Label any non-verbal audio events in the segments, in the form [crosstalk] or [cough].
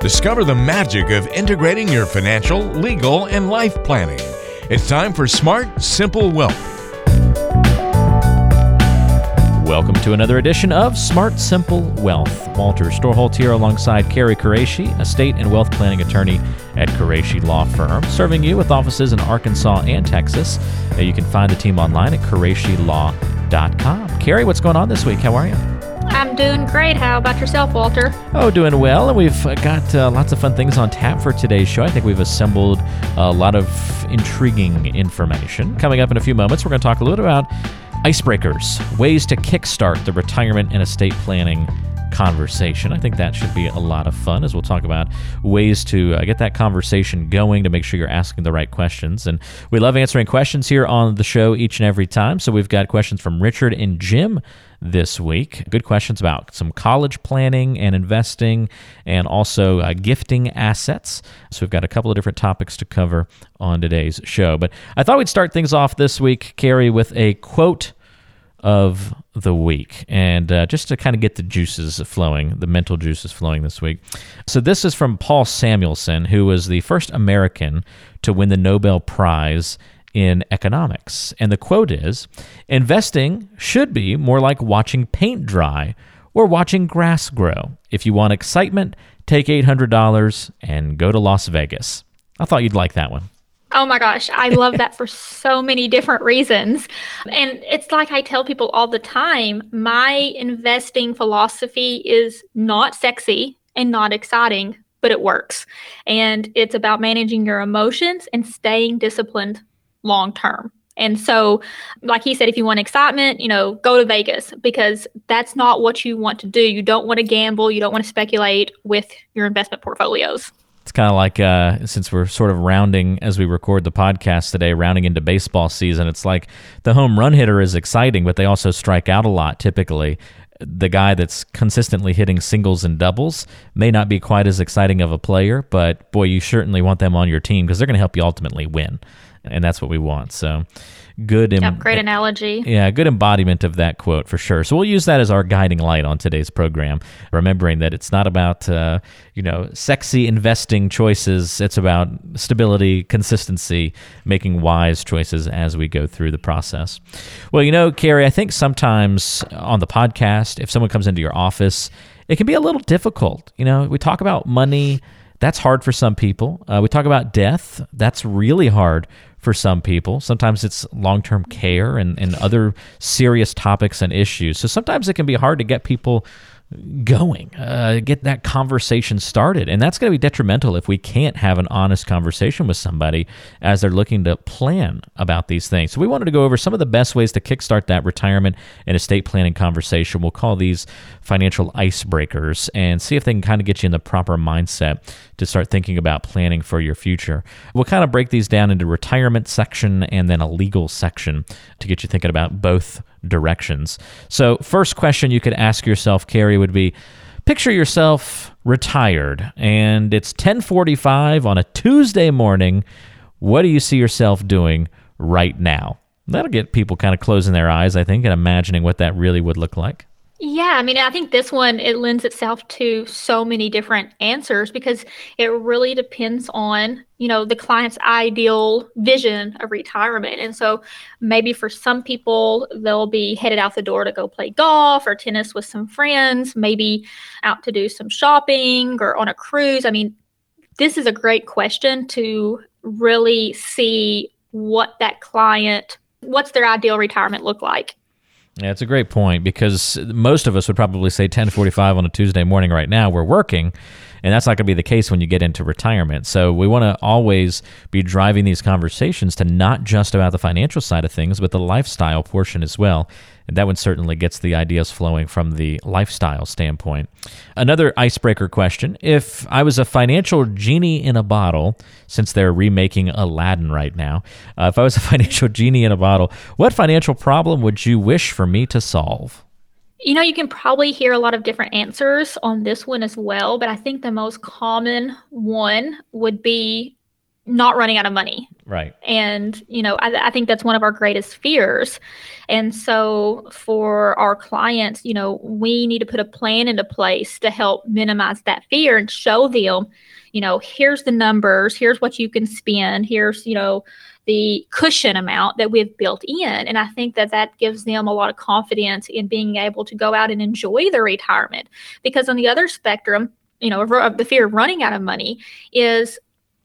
Discover the magic of integrating your financial, legal, and life planning. It's time for Smart, Simple Wealth. Welcome to another edition of Smart Simple Wealth. Walter Storholt here alongside Carrie Qureshi, estate and wealth planning attorney at Qureshi Law Firm, serving you with offices in Arkansas and Texas. Uh, you can find the team online at QureshiLaw.com. Carrie, what's going on this week? How are you? I'm doing great. How about yourself, Walter? Oh, doing well. And we've got uh, lots of fun things on tap for today's show. I think we've assembled a lot of intriguing information. Coming up in a few moments, we're going to talk a little bit about icebreakers, ways to kickstart the retirement and estate planning conversation. I think that should be a lot of fun as we'll talk about ways to uh, get that conversation going to make sure you're asking the right questions. And we love answering questions here on the show each and every time. So we've got questions from Richard and Jim this week. Good questions about some college planning and investing and also uh, gifting assets. So we've got a couple of different topics to cover on today's show. But I thought we'd start things off this week, Carrie, with a quote of the week and uh, just to kind of get the juices flowing the mental juices flowing this week so this is from paul samuelson who was the first american to win the nobel prize in economics. And the quote is investing should be more like watching paint dry or watching grass grow. If you want excitement take $800 and go to las vegas. I thought you'd like that one. Oh my gosh, I love that for so many different reasons. And it's like I tell people all the time my investing philosophy is not sexy and not exciting, but it works. And it's about managing your emotions and staying disciplined long term. And so, like he said, if you want excitement, you know, go to Vegas because that's not what you want to do. You don't want to gamble, you don't want to speculate with your investment portfolios. It's kind of like uh, since we're sort of rounding as we record the podcast today, rounding into baseball season. It's like the home run hitter is exciting, but they also strike out a lot typically. The guy that's consistently hitting singles and doubles may not be quite as exciting of a player, but boy, you certainly want them on your team because they're going to help you ultimately win. And that's what we want. So, good. Em- yep, great analogy. Yeah, good embodiment of that quote for sure. So we'll use that as our guiding light on today's program, remembering that it's not about uh, you know sexy investing choices. It's about stability, consistency, making wise choices as we go through the process. Well, you know, Carrie, I think sometimes on the podcast, if someone comes into your office, it can be a little difficult. You know, we talk about money. That's hard for some people. Uh, we talk about death. That's really hard for some people. Sometimes it's long term care and, and other serious topics and issues. So sometimes it can be hard to get people going, uh, get that conversation started. And that's going to be detrimental if we can't have an honest conversation with somebody as they're looking to plan about these things. So, we wanted to go over some of the best ways to kickstart that retirement and estate planning conversation. We'll call these financial icebreakers and see if they can kind of get you in the proper mindset to start thinking about planning for your future. We'll kind of break these down into retirement section and then a legal section to get you thinking about both directions. So, first question you could ask yourself, Carrie, would be picture yourself retired and it's 10:45 on a Tuesday morning. What do you see yourself doing right now? That'll get people kind of closing their eyes, I think, and imagining what that really would look like. Yeah, I mean, I think this one it lends itself to so many different answers because it really depends on, you know, the client's ideal vision of retirement. And so maybe for some people they'll be headed out the door to go play golf or tennis with some friends, maybe out to do some shopping or on a cruise. I mean, this is a great question to really see what that client what's their ideal retirement look like yeah, it's a great point because most of us would probably say 10:45 on a Tuesday morning right now we're working and that's not going to be the case when you get into retirement. So we want to always be driving these conversations to not just about the financial side of things, but the lifestyle portion as well. And that one certainly gets the ideas flowing from the lifestyle standpoint. Another icebreaker question If I was a financial genie in a bottle, since they're remaking Aladdin right now, uh, if I was a [laughs] financial genie in a bottle, what financial problem would you wish for me to solve? You know, you can probably hear a lot of different answers on this one as well, but I think the most common one would be not running out of money. Right. And, you know, I, I, think that's one of our greatest fears. And so for our clients, you know, we need to put a plan into place to help minimize that fear and show them, you know, here's the numbers, here's what you can spend, here's, you know, the cushion amount that we've built in. And I think that that gives them a lot of confidence in being able to go out and enjoy their retirement. Because on the other spectrum, you know, of the fear of running out of money is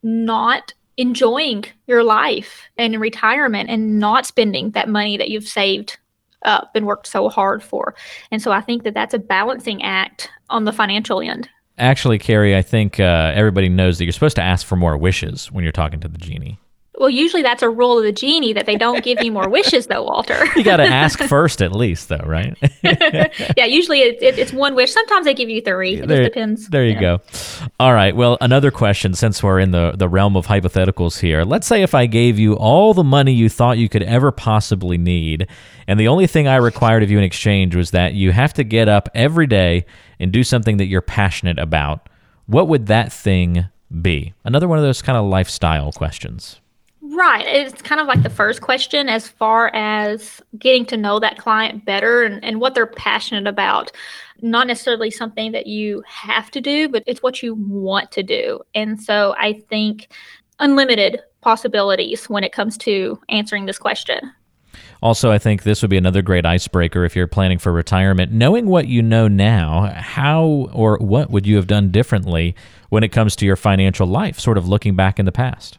not enjoying your life and retirement and not spending that money that you've saved up and worked so hard for. And so I think that that's a balancing act on the financial end. Actually, Carrie, I think uh, everybody knows that you're supposed to ask for more wishes when you're talking to the genie. Well, usually that's a rule of the genie that they don't give you more wishes, though, Walter. [laughs] you got to ask [laughs] first, at least, though, right? [laughs] yeah, usually it, it, it's one wish. Sometimes they give you three. It there, just depends. There you, you know. go. All right. Well, another question, since we're in the, the realm of hypotheticals here. Let's say if I gave you all the money you thought you could ever possibly need, and the only thing I required of you in exchange was that you have to get up every day and do something that you're passionate about, what would that thing be? Another one of those kind of lifestyle questions. Right. It's kind of like the first question as far as getting to know that client better and, and what they're passionate about. Not necessarily something that you have to do, but it's what you want to do. And so I think unlimited possibilities when it comes to answering this question. Also, I think this would be another great icebreaker if you're planning for retirement. Knowing what you know now, how or what would you have done differently when it comes to your financial life, sort of looking back in the past?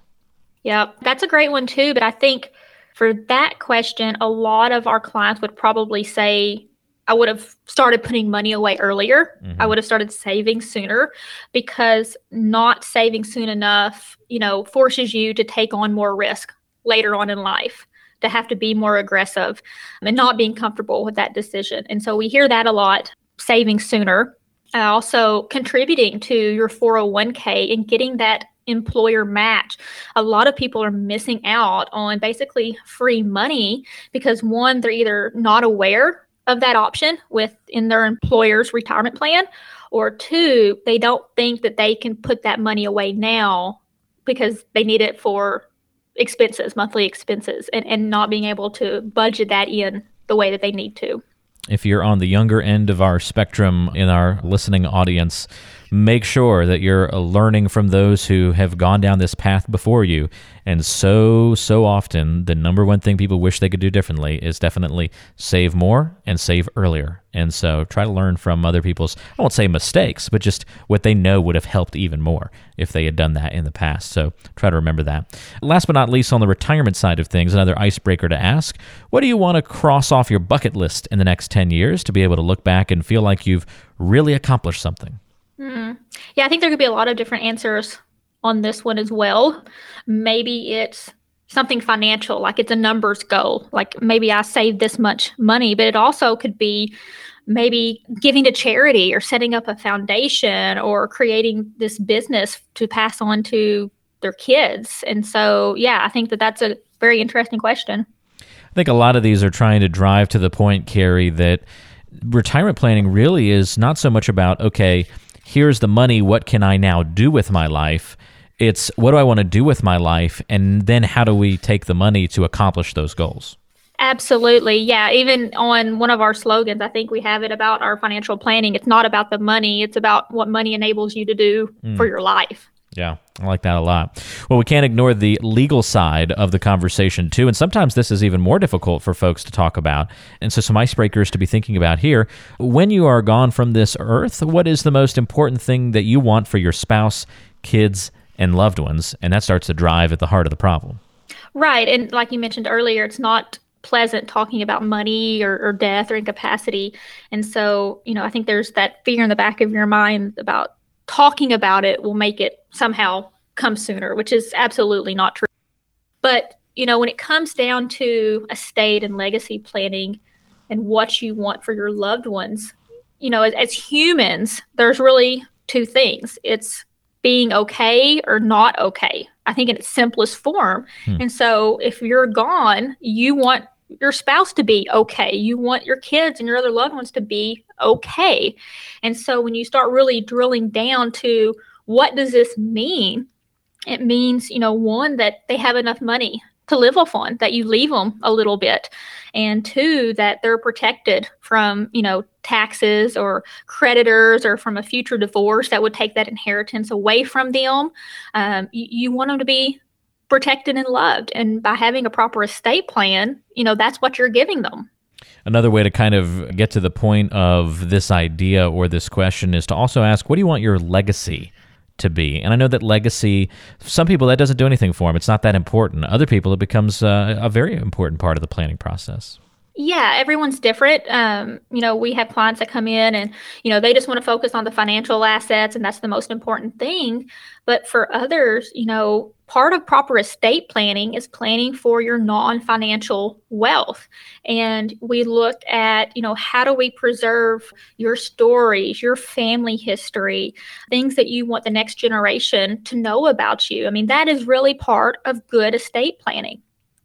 Yep, that's a great one too. But I think for that question, a lot of our clients would probably say, I would have started putting money away earlier. Mm-hmm. I would have started saving sooner because not saving soon enough, you know, forces you to take on more risk later on in life, to have to be more aggressive and not being comfortable with that decision. And so we hear that a lot saving sooner. Uh, also contributing to your 401k and getting that employer match. A lot of people are missing out on basically free money because one, they're either not aware of that option within their employer's retirement plan, or two, they don't think that they can put that money away now because they need it for expenses, monthly expenses, and, and not being able to budget that in the way that they need to. If you're on the younger end of our spectrum in our listening audience, make sure that you're learning from those who have gone down this path before you. And so, so often, the number one thing people wish they could do differently is definitely save more and save earlier. And so, try to learn from other people's, I won't say mistakes, but just what they know would have helped even more if they had done that in the past. So, try to remember that. Last but not least, on the retirement side of things, another icebreaker to ask what do you want to cross off your bucket list in the next 10 years to be able to look back and feel like you've really accomplished something? Mm. Yeah, I think there could be a lot of different answers on this one as well. Maybe it's something financial, like it's a numbers goal, like maybe I saved this much money, but it also could be maybe giving to charity or setting up a foundation or creating this business to pass on to their kids. And so, yeah, I think that that's a very interesting question. I think a lot of these are trying to drive to the point, Carrie, that retirement planning really is not so much about, okay, here's the money. What can I now do with my life? It's what do I want to do with my life? And then how do we take the money to accomplish those goals? Absolutely. Yeah. Even on one of our slogans, I think we have it about our financial planning. It's not about the money, it's about what money enables you to do mm. for your life. Yeah, I like that a lot. Well, we can't ignore the legal side of the conversation, too. And sometimes this is even more difficult for folks to talk about. And so, some icebreakers to be thinking about here. When you are gone from this earth, what is the most important thing that you want for your spouse, kids, and loved ones? And that starts to drive at the heart of the problem. Right. And like you mentioned earlier, it's not pleasant talking about money or, or death or incapacity. And so, you know, I think there's that fear in the back of your mind about talking about it will make it somehow come sooner, which is absolutely not true. But, you know, when it comes down to estate and legacy planning and what you want for your loved ones, you know, as, as humans, there's really two things it's being okay or not okay. I think in its simplest form. Hmm. And so if you're gone, you want your spouse to be okay. You want your kids and your other loved ones to be okay. And so when you start really drilling down to what does this mean it means, you know, one, that they have enough money to live off on, that you leave them a little bit, and two, that they're protected from, you know, taxes or creditors or from a future divorce that would take that inheritance away from them. Um, you, you want them to be protected and loved. And by having a proper estate plan, you know, that's what you're giving them. Another way to kind of get to the point of this idea or this question is to also ask, what do you want your legacy to be. And I know that legacy, some people that doesn't do anything for them. It's not that important. Other people, it becomes uh, a very important part of the planning process. Yeah, everyone's different. Um, you know, we have clients that come in and, you know, they just want to focus on the financial assets and that's the most important thing. But for others, you know, part of proper estate planning is planning for your non-financial wealth. And we looked at, you know, how do we preserve your stories, your family history, things that you want the next generation to know about you. I mean, that is really part of good estate planning.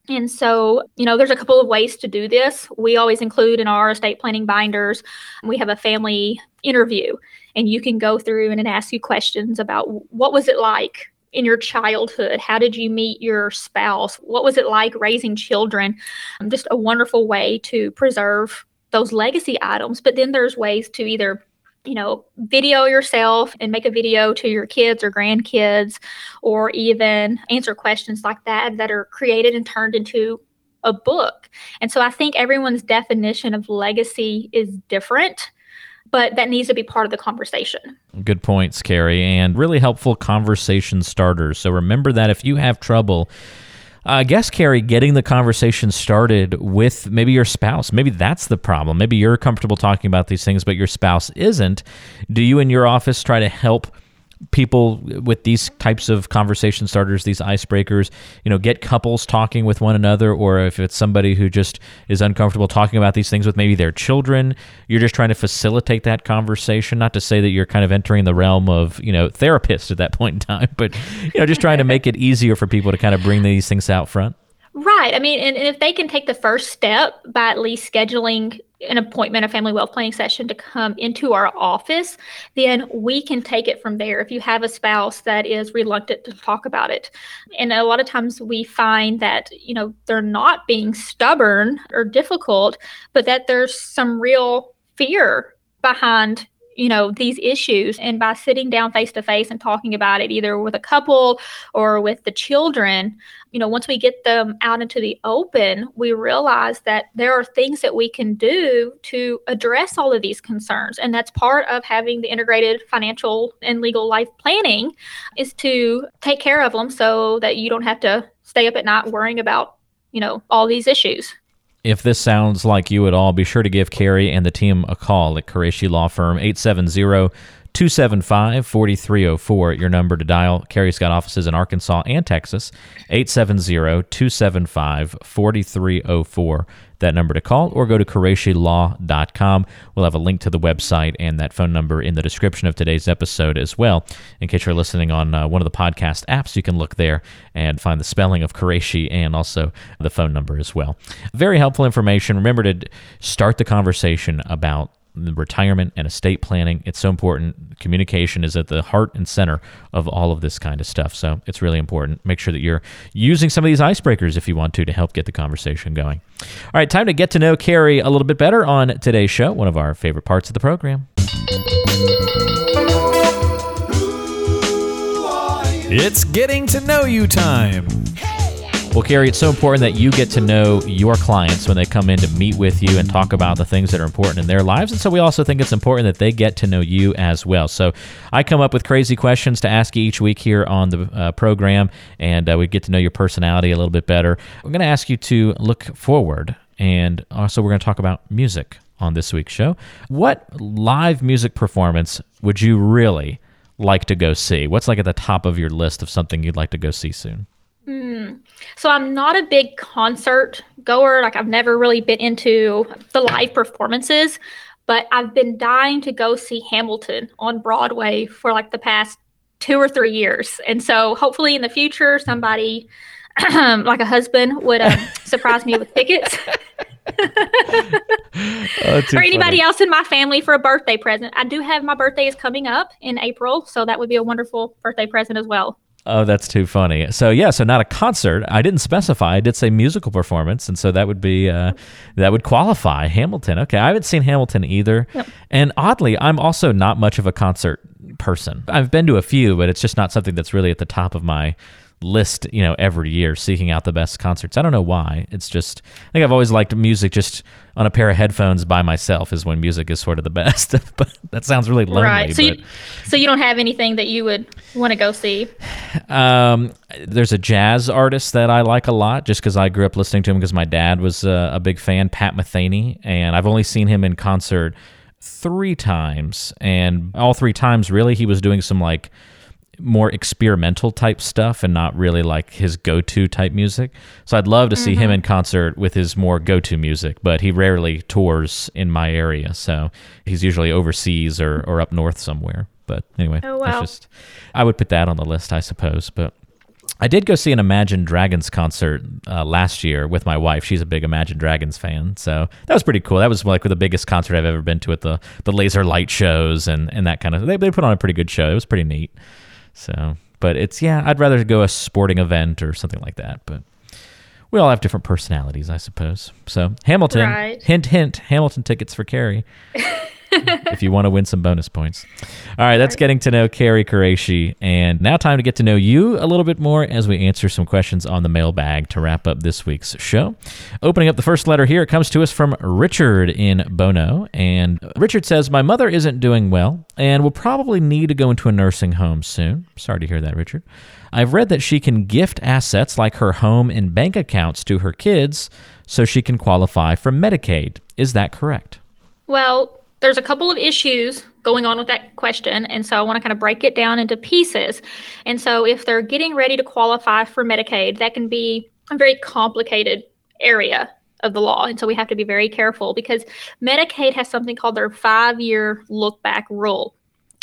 And so, you know, there's a couple of ways to do this. We always include in our estate planning binders, we have a family interview, and you can go through and ask you questions about what was it like in your childhood? How did you meet your spouse? What was it like raising children? Um, just a wonderful way to preserve those legacy items. But then there's ways to either you know, video yourself and make a video to your kids or grandkids, or even answer questions like that that are created and turned into a book. And so I think everyone's definition of legacy is different, but that needs to be part of the conversation. Good points, Carrie, and really helpful conversation starters. So remember that if you have trouble, I guess, Carrie, getting the conversation started with maybe your spouse. Maybe that's the problem. Maybe you're comfortable talking about these things, but your spouse isn't. Do you in your office try to help? People with these types of conversation starters, these icebreakers, you know, get couples talking with one another, or if it's somebody who just is uncomfortable talking about these things with maybe their children, you're just trying to facilitate that conversation. Not to say that you're kind of entering the realm of, you know, therapist at that [laughs] point in time, but, you know, just trying to make it easier for people to kind of bring these things out front. Right. I mean, and, and, if they can take the first step by at least scheduling an appointment, a family wealth planning session to come into our office, then we can take it from there. If you have a spouse that is reluctant to talk about it, and a lot of times we find that, you know, they're not being stubborn or difficult, but that there's some real fear behind you know these issues. And by sitting down face to face and talking about it either with a couple or with the children you know once we get them out into the open we realize that there are things that we can do to address all of these concerns. And that's part of having the integrated financial and legal life planning is to take care of them so that you don't have to stay up at night worrying about you know all these issues if this sounds like you at all, be sure to give Carrie and the team a call at Qureshi Law Firm, 870 275 4304. Your number to dial. Carrie's got offices in Arkansas and Texas, 870 275 4304 that number to call or go to QureshiLaw.com. We'll have a link to the website and that phone number in the description of today's episode as well. In case you're listening on uh, one of the podcast apps, you can look there and find the spelling of Qureshi and also the phone number as well. Very helpful information. Remember to start the conversation about retirement and estate planning. It's so important. Communication is at the heart and center of all of this kind of stuff. So it's really important. Make sure that you're using some of these icebreakers if you want to to help get the conversation going. All right, time to get to know Carrie a little bit better on today's show, one of our favorite parts of the program. It's getting to know you time. Well, Carrie, it's so important that you get to know your clients when they come in to meet with you and talk about the things that are important in their lives. And so we also think it's important that they get to know you as well. So I come up with crazy questions to ask you each week here on the uh, program, and uh, we get to know your personality a little bit better. I'm going to ask you to look forward, and also we're going to talk about music on this week's show. What live music performance would you really like to go see? What's like at the top of your list of something you'd like to go see soon? Mm. So I'm not a big concert goer. Like I've never really been into the live performances, but I've been dying to go see Hamilton on Broadway for like the past two or three years. And so hopefully in the future, somebody [clears throat] like a husband would uh, [laughs] surprise me with tickets. [laughs] oh, or anybody funny. else in my family for a birthday present. I do have my birthday is coming up in April, so that would be a wonderful birthday present as well. Oh, that's too funny. So yeah, so not a concert. I didn't specify. I did say musical performance, and so that would be uh, that would qualify Hamilton. Okay, I haven't seen Hamilton either, Yep. and oddly, I'm also not much of a concert person. I've been to a few, but it's just not something that's really at the top of my list. You know, every year seeking out the best concerts. I don't know why. It's just I think I've always liked music just on a pair of headphones by myself is when music is sort of the [laughs] best. but that sounds really lonely. right. So but- you, so you don't have anything that you would want to go see. Um, there's a jazz artist that I like a lot just because I grew up listening to him because my dad was uh, a big fan, Pat Metheny, and I've only seen him in concert three times, and all three times really he was doing some like more experimental type stuff and not really like his go-to type music. So I'd love to see him in concert with his more go-to music, but he rarely tours in my area, so he's usually overseas or, or up north somewhere. But anyway, Oh, wow. just I would put that on the list, I suppose. But I did go see an Imagine Dragons concert uh, last year with my wife. She's a big Imagine Dragons fan, so that was pretty cool. That was like the biggest concert I've ever been to at the the laser light shows and and that kind of. They they put on a pretty good show. It was pretty neat. So, but it's yeah, I'd rather go a sporting event or something like that. But we all have different personalities, I suppose. So Hamilton, Right. hint hint, Hamilton tickets for Carrie. [laughs] [laughs] if you want to win some bonus points. All right, that's getting to know Carrie Qureshi. And now, time to get to know you a little bit more as we answer some questions on the mailbag to wrap up this week's show. Opening up the first letter here, it comes to us from Richard in Bono. And Richard says, My mother isn't doing well and will probably need to go into a nursing home soon. Sorry to hear that, Richard. I've read that she can gift assets like her home and bank accounts to her kids so she can qualify for Medicaid. Is that correct? Well, there's a couple of issues going on with that question. And so I want to kind of break it down into pieces. And so if they're getting ready to qualify for Medicaid, that can be a very complicated area of the law. And so we have to be very careful because Medicaid has something called their five year look back rule.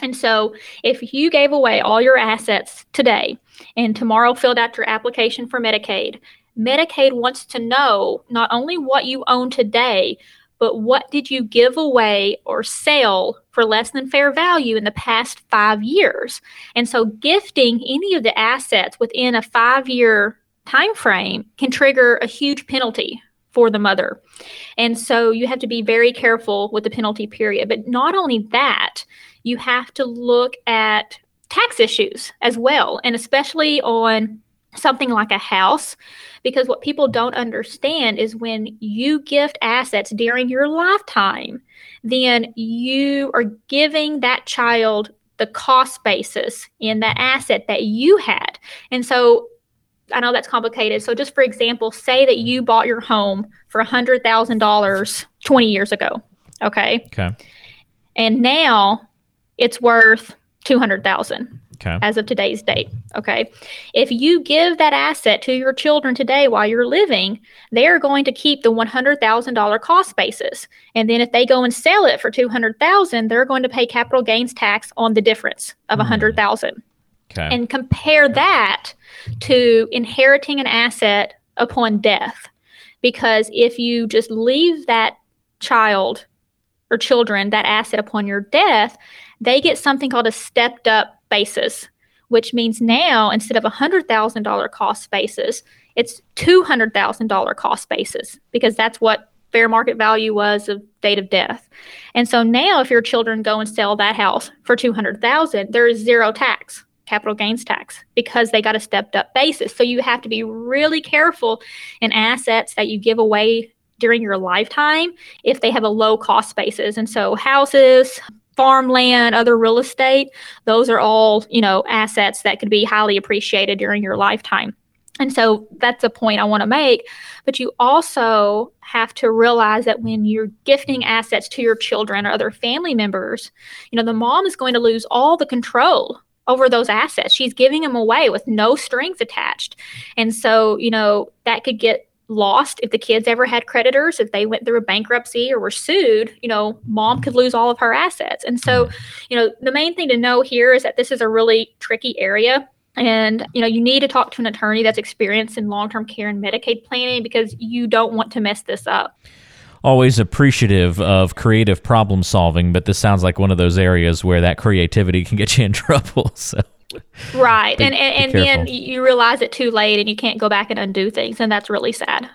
And so if you gave away all your assets today and tomorrow filled out your application for Medicaid, Medicaid wants to know not only what you own today, but what did you give away or sell for less than fair value in the past five years? And so gifting any of the assets within a five year time frame can trigger a huge penalty for the mother. And so you have to be very careful with the penalty period. But not only that, you have to look at tax issues as well, and especially on something like a house because what people don't understand is when you gift assets during your lifetime then you are giving that child the cost basis in that asset that you had. And so i know that's complicated. So just for example say that you bought your home for $100000 20 years ago okay? Okay. and now it's worth 200000 Okay. as of today's date. Okay. If you give that asset to your children today while you're living, they're going to keep the $100,000 cost basis. And then if they go and sell it for 200,000, they're going to pay capital gains tax on the difference of hmm. 100,000. Okay. And compare that to inheriting an asset upon death. Because if you just leave that child or children that asset upon your death, they get something called a stepped up basis, which means now instead of a $100,000 cost basis, it's $200,000 cost basis because that's what fair market value was of date of death. And so now if your children go and sell that house for 200,000, there is zero tax, capital gains tax because they got a stepped up basis. So you have to be really careful in assets that you give away during your lifetime if they have a low cost basis. And so houses, farmland, other real estate, those are all, you know, assets that could be highly appreciated during your lifetime. And so that's a point I want to make. But you also have to realize that when you're gifting assets to your children or other family members, you know, the mom is going to lose all the control over those assets. She's giving them away with no strings attached. And so, you know, that could get lost if the kids ever had creditors, if they went through a bankruptcy or were sued, you know, mom could lose all of her assets. And so, you know, the main thing to know here is that this is a really tricky area. And, you know, you need to talk to an attorney that's experienced in long term care and Medicaid planning because you don't want to mess this up. Always appreciative of creative problem solving, but this sounds like one of those areas where that creativity can get you in [laughs] trouble. So, Right. Be- and and, and then you realize it too late and you can't go back and undo things. And that's really sad.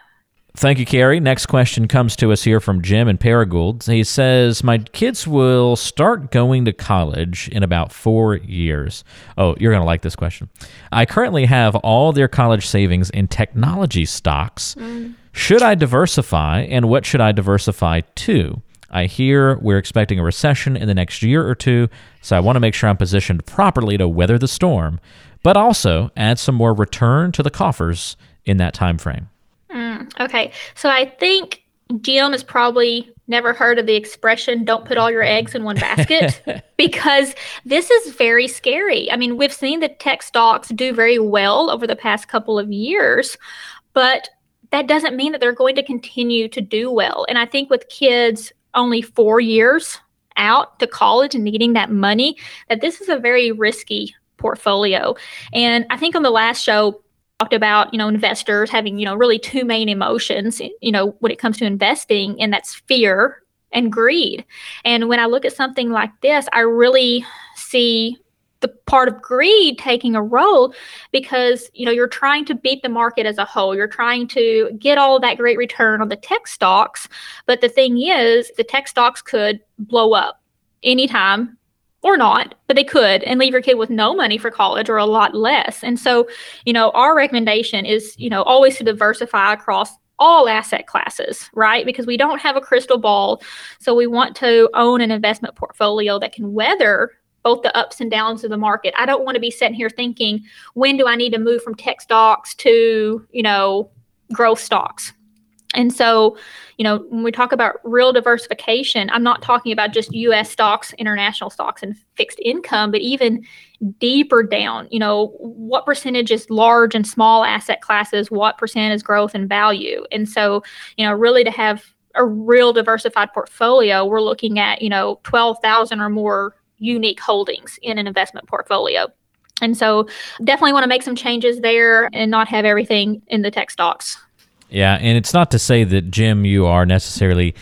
Thank you, Carrie. Next question comes to us here from Jim in Paragould. He says, My kids will start going to college in about four years. Oh, you're going to like this question. I currently have all their college savings in technology stocks. Mm. Should I diversify, and what should I diversify to? I hear we're expecting a recession in the next year or two, so I want to make sure I'm positioned properly to weather the storm, but also add some more return to the coffers in that time frame. Mm, okay. So I think Jim has probably never heard of the expression don't put all your eggs in one basket [laughs] because this is very scary. I mean, we've seen the tech stocks do very well over the past couple of years, but that doesn't mean that they're going to continue to do well. And I think with kids only 4 years out to college and needing that money, that this is a very risky portfolio. And I think on the last show talked about you know investors having you know really two main emotions you know when it comes to investing and that's fear and greed and when i look at something like this i really see the part of greed taking a role because you know you're trying to beat the market as a whole you're trying to get all that great return on the tech stocks but the thing is the tech stocks could blow up anytime or not, but they could and leave your kid with no money for college or a lot less. And so, you know, our recommendation is, you know, always to diversify across all asset classes, right? Because we don't have a crystal ball. So we want to own an investment portfolio that can weather both the ups and downs of the market. I don't want to be sitting here thinking, when do I need to move from tech stocks to, you know, growth stocks? And so, you know, when we talk about real diversification, I'm not talking about just US stocks, international stocks, and fixed income, but even deeper down, you know, what percentage is large and small asset classes? What percent is growth and value? And so, you know, really to have a real diversified portfolio, we're looking at, you know, 12,000 or more unique holdings in an investment portfolio. And so, definitely want to make some changes there and not have everything in the tech stocks. Yeah, and it's not to say that Jim, you are necessarily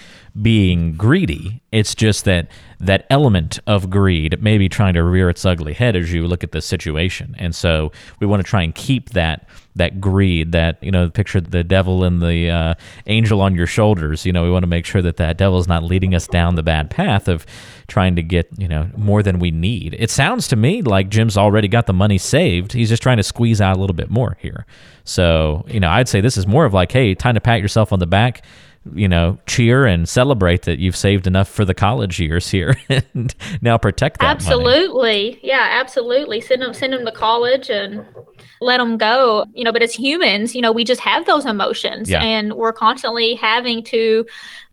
being greedy. It's just that that element of greed may be trying to rear its ugly head as you look at the situation, and so we want to try and keep that that greed. That you know, picture the devil and the uh, angel on your shoulders. You know, we want to make sure that that devil is not leading us down the bad path of trying to get you know more than we need. It sounds to me like Jim's already got the money saved. He's just trying to squeeze out a little bit more here. So you know, I'd say this is more of like, hey, time to pat yourself on the back you know, cheer and celebrate that you've saved enough for the college years here, [laughs] and now protect that. money. Absolutely, yeah, absolutely. Send them, send them to college and let them go. You know, but as humans, you know, we just have those emotions, Yeah. and we're constantly having to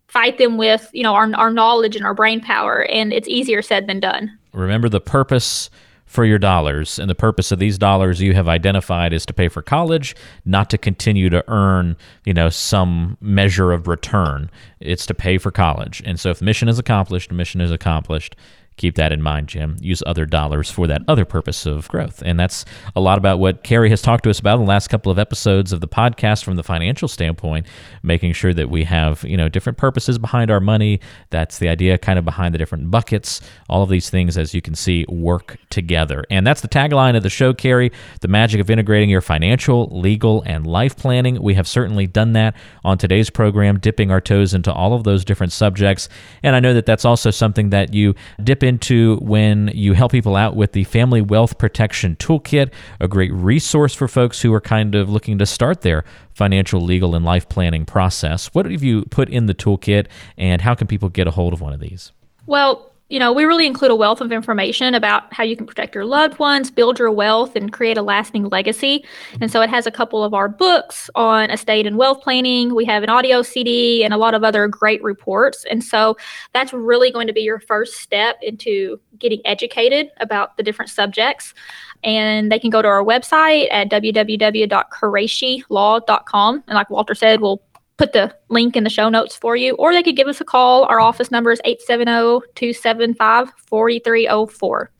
fight them with, you know, our our knowledge and our brain power, and it's easier said than done. Remember the purpose for your dollars, and the purpose of these dollars you have identified is to pay for college, not to continue to earn, you know, some measure of return. It's to pay for college. And so if the mission is accomplished, mission is accomplished. Keep that in mind, Jim. Use other dollars for that other purpose of growth. And that's a lot about what Carrie has talked to us about in the last couple of episodes of the podcast from the financial standpoint, making sure that we have, you know, different purposes behind our money. That's the idea kind of behind the different buckets. All of these things, as you can see, work together. And that's the tagline of the show, Carrie the magic of integrating your financial, legal, and life planning. We have certainly done that on today's program, dipping our toes into all of those different subjects. And I know that that's also something that you dip into when you help people out with the Family Wealth Protection Toolkit, a great resource for folks who are kind of looking to start their financial, legal, and life planning process. What have you put in the toolkit, and how can people get a hold of one of these? Well, you know, we really include a wealth of information about how you can protect your loved ones, build your wealth, and create a lasting legacy. And so it has a couple of our books on estate and wealth planning. We have an audio CD and a lot of other great reports. And so that's really going to be your first step into getting educated about the different subjects. And they can go to our website at www.qureshi.law.com. And like Walter said, we'll put the link in the show notes for you, or they could give us a call. Our office number is 870 275 4304.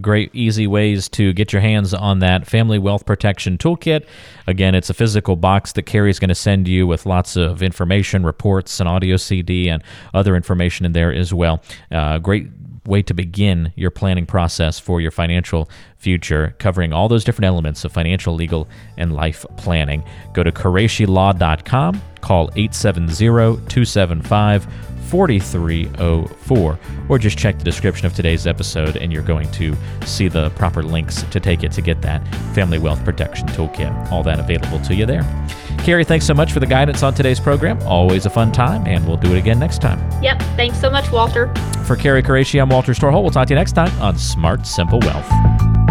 Great, easy ways to get your hands on that Family Wealth Protection Toolkit. Again, it's a physical box that Carrie's going to send you with lots of information, reports, an audio CD, and other information in there as well. Uh, great way to begin your planning process for your financial future, covering all those different elements of financial, legal, and life planning. Go to QureshiLaw.com, call 870 275 4304, or just check the description of today's episode and you're going to see the proper links to take it to get that Family Wealth Protection Toolkit. All that available to you there. Carrie, thanks so much for the guidance on today's program. Always a fun time, and we'll do it again next time. Yep. Thanks so much, Walter. For Carrie Qureshi, I'm Walter Storholt. We'll talk to you next time on Smart Simple Wealth.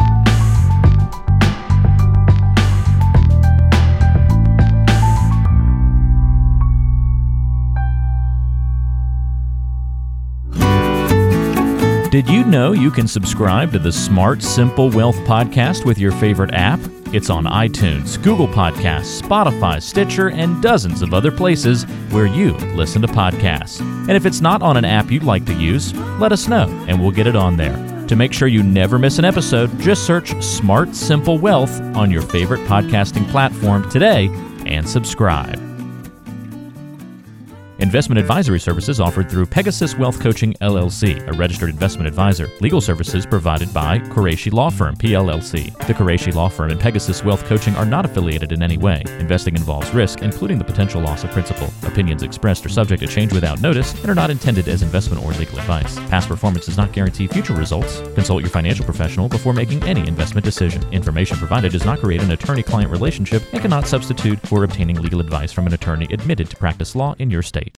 Did you know you can subscribe to the Smart Simple Wealth podcast with your favorite app? It's on iTunes, Google Podcasts, Spotify, Stitcher, and dozens of other places where you listen to podcasts. And if it's not on an app you'd like to use, let us know and we'll get it on there. To make sure you never miss an episode, just search Smart Simple Wealth on your favorite podcasting platform today and subscribe. Investment advisory services offered through Pegasus Wealth Coaching LLC, a registered investment advisor. Legal services provided by Qureshi Law Firm PLLC. The Qureshi Law Firm and Pegasus Wealth Coaching are not affiliated in any way. Investing involves risk, including the potential loss of principal. Opinions expressed are subject to change without notice and are not intended as investment or legal advice. Past performance does not guarantee future results. Consult your financial professional before making any investment decision. Information provided does not create an attorney-client relationship and cannot substitute for obtaining legal advice from an attorney admitted to practice law in your state.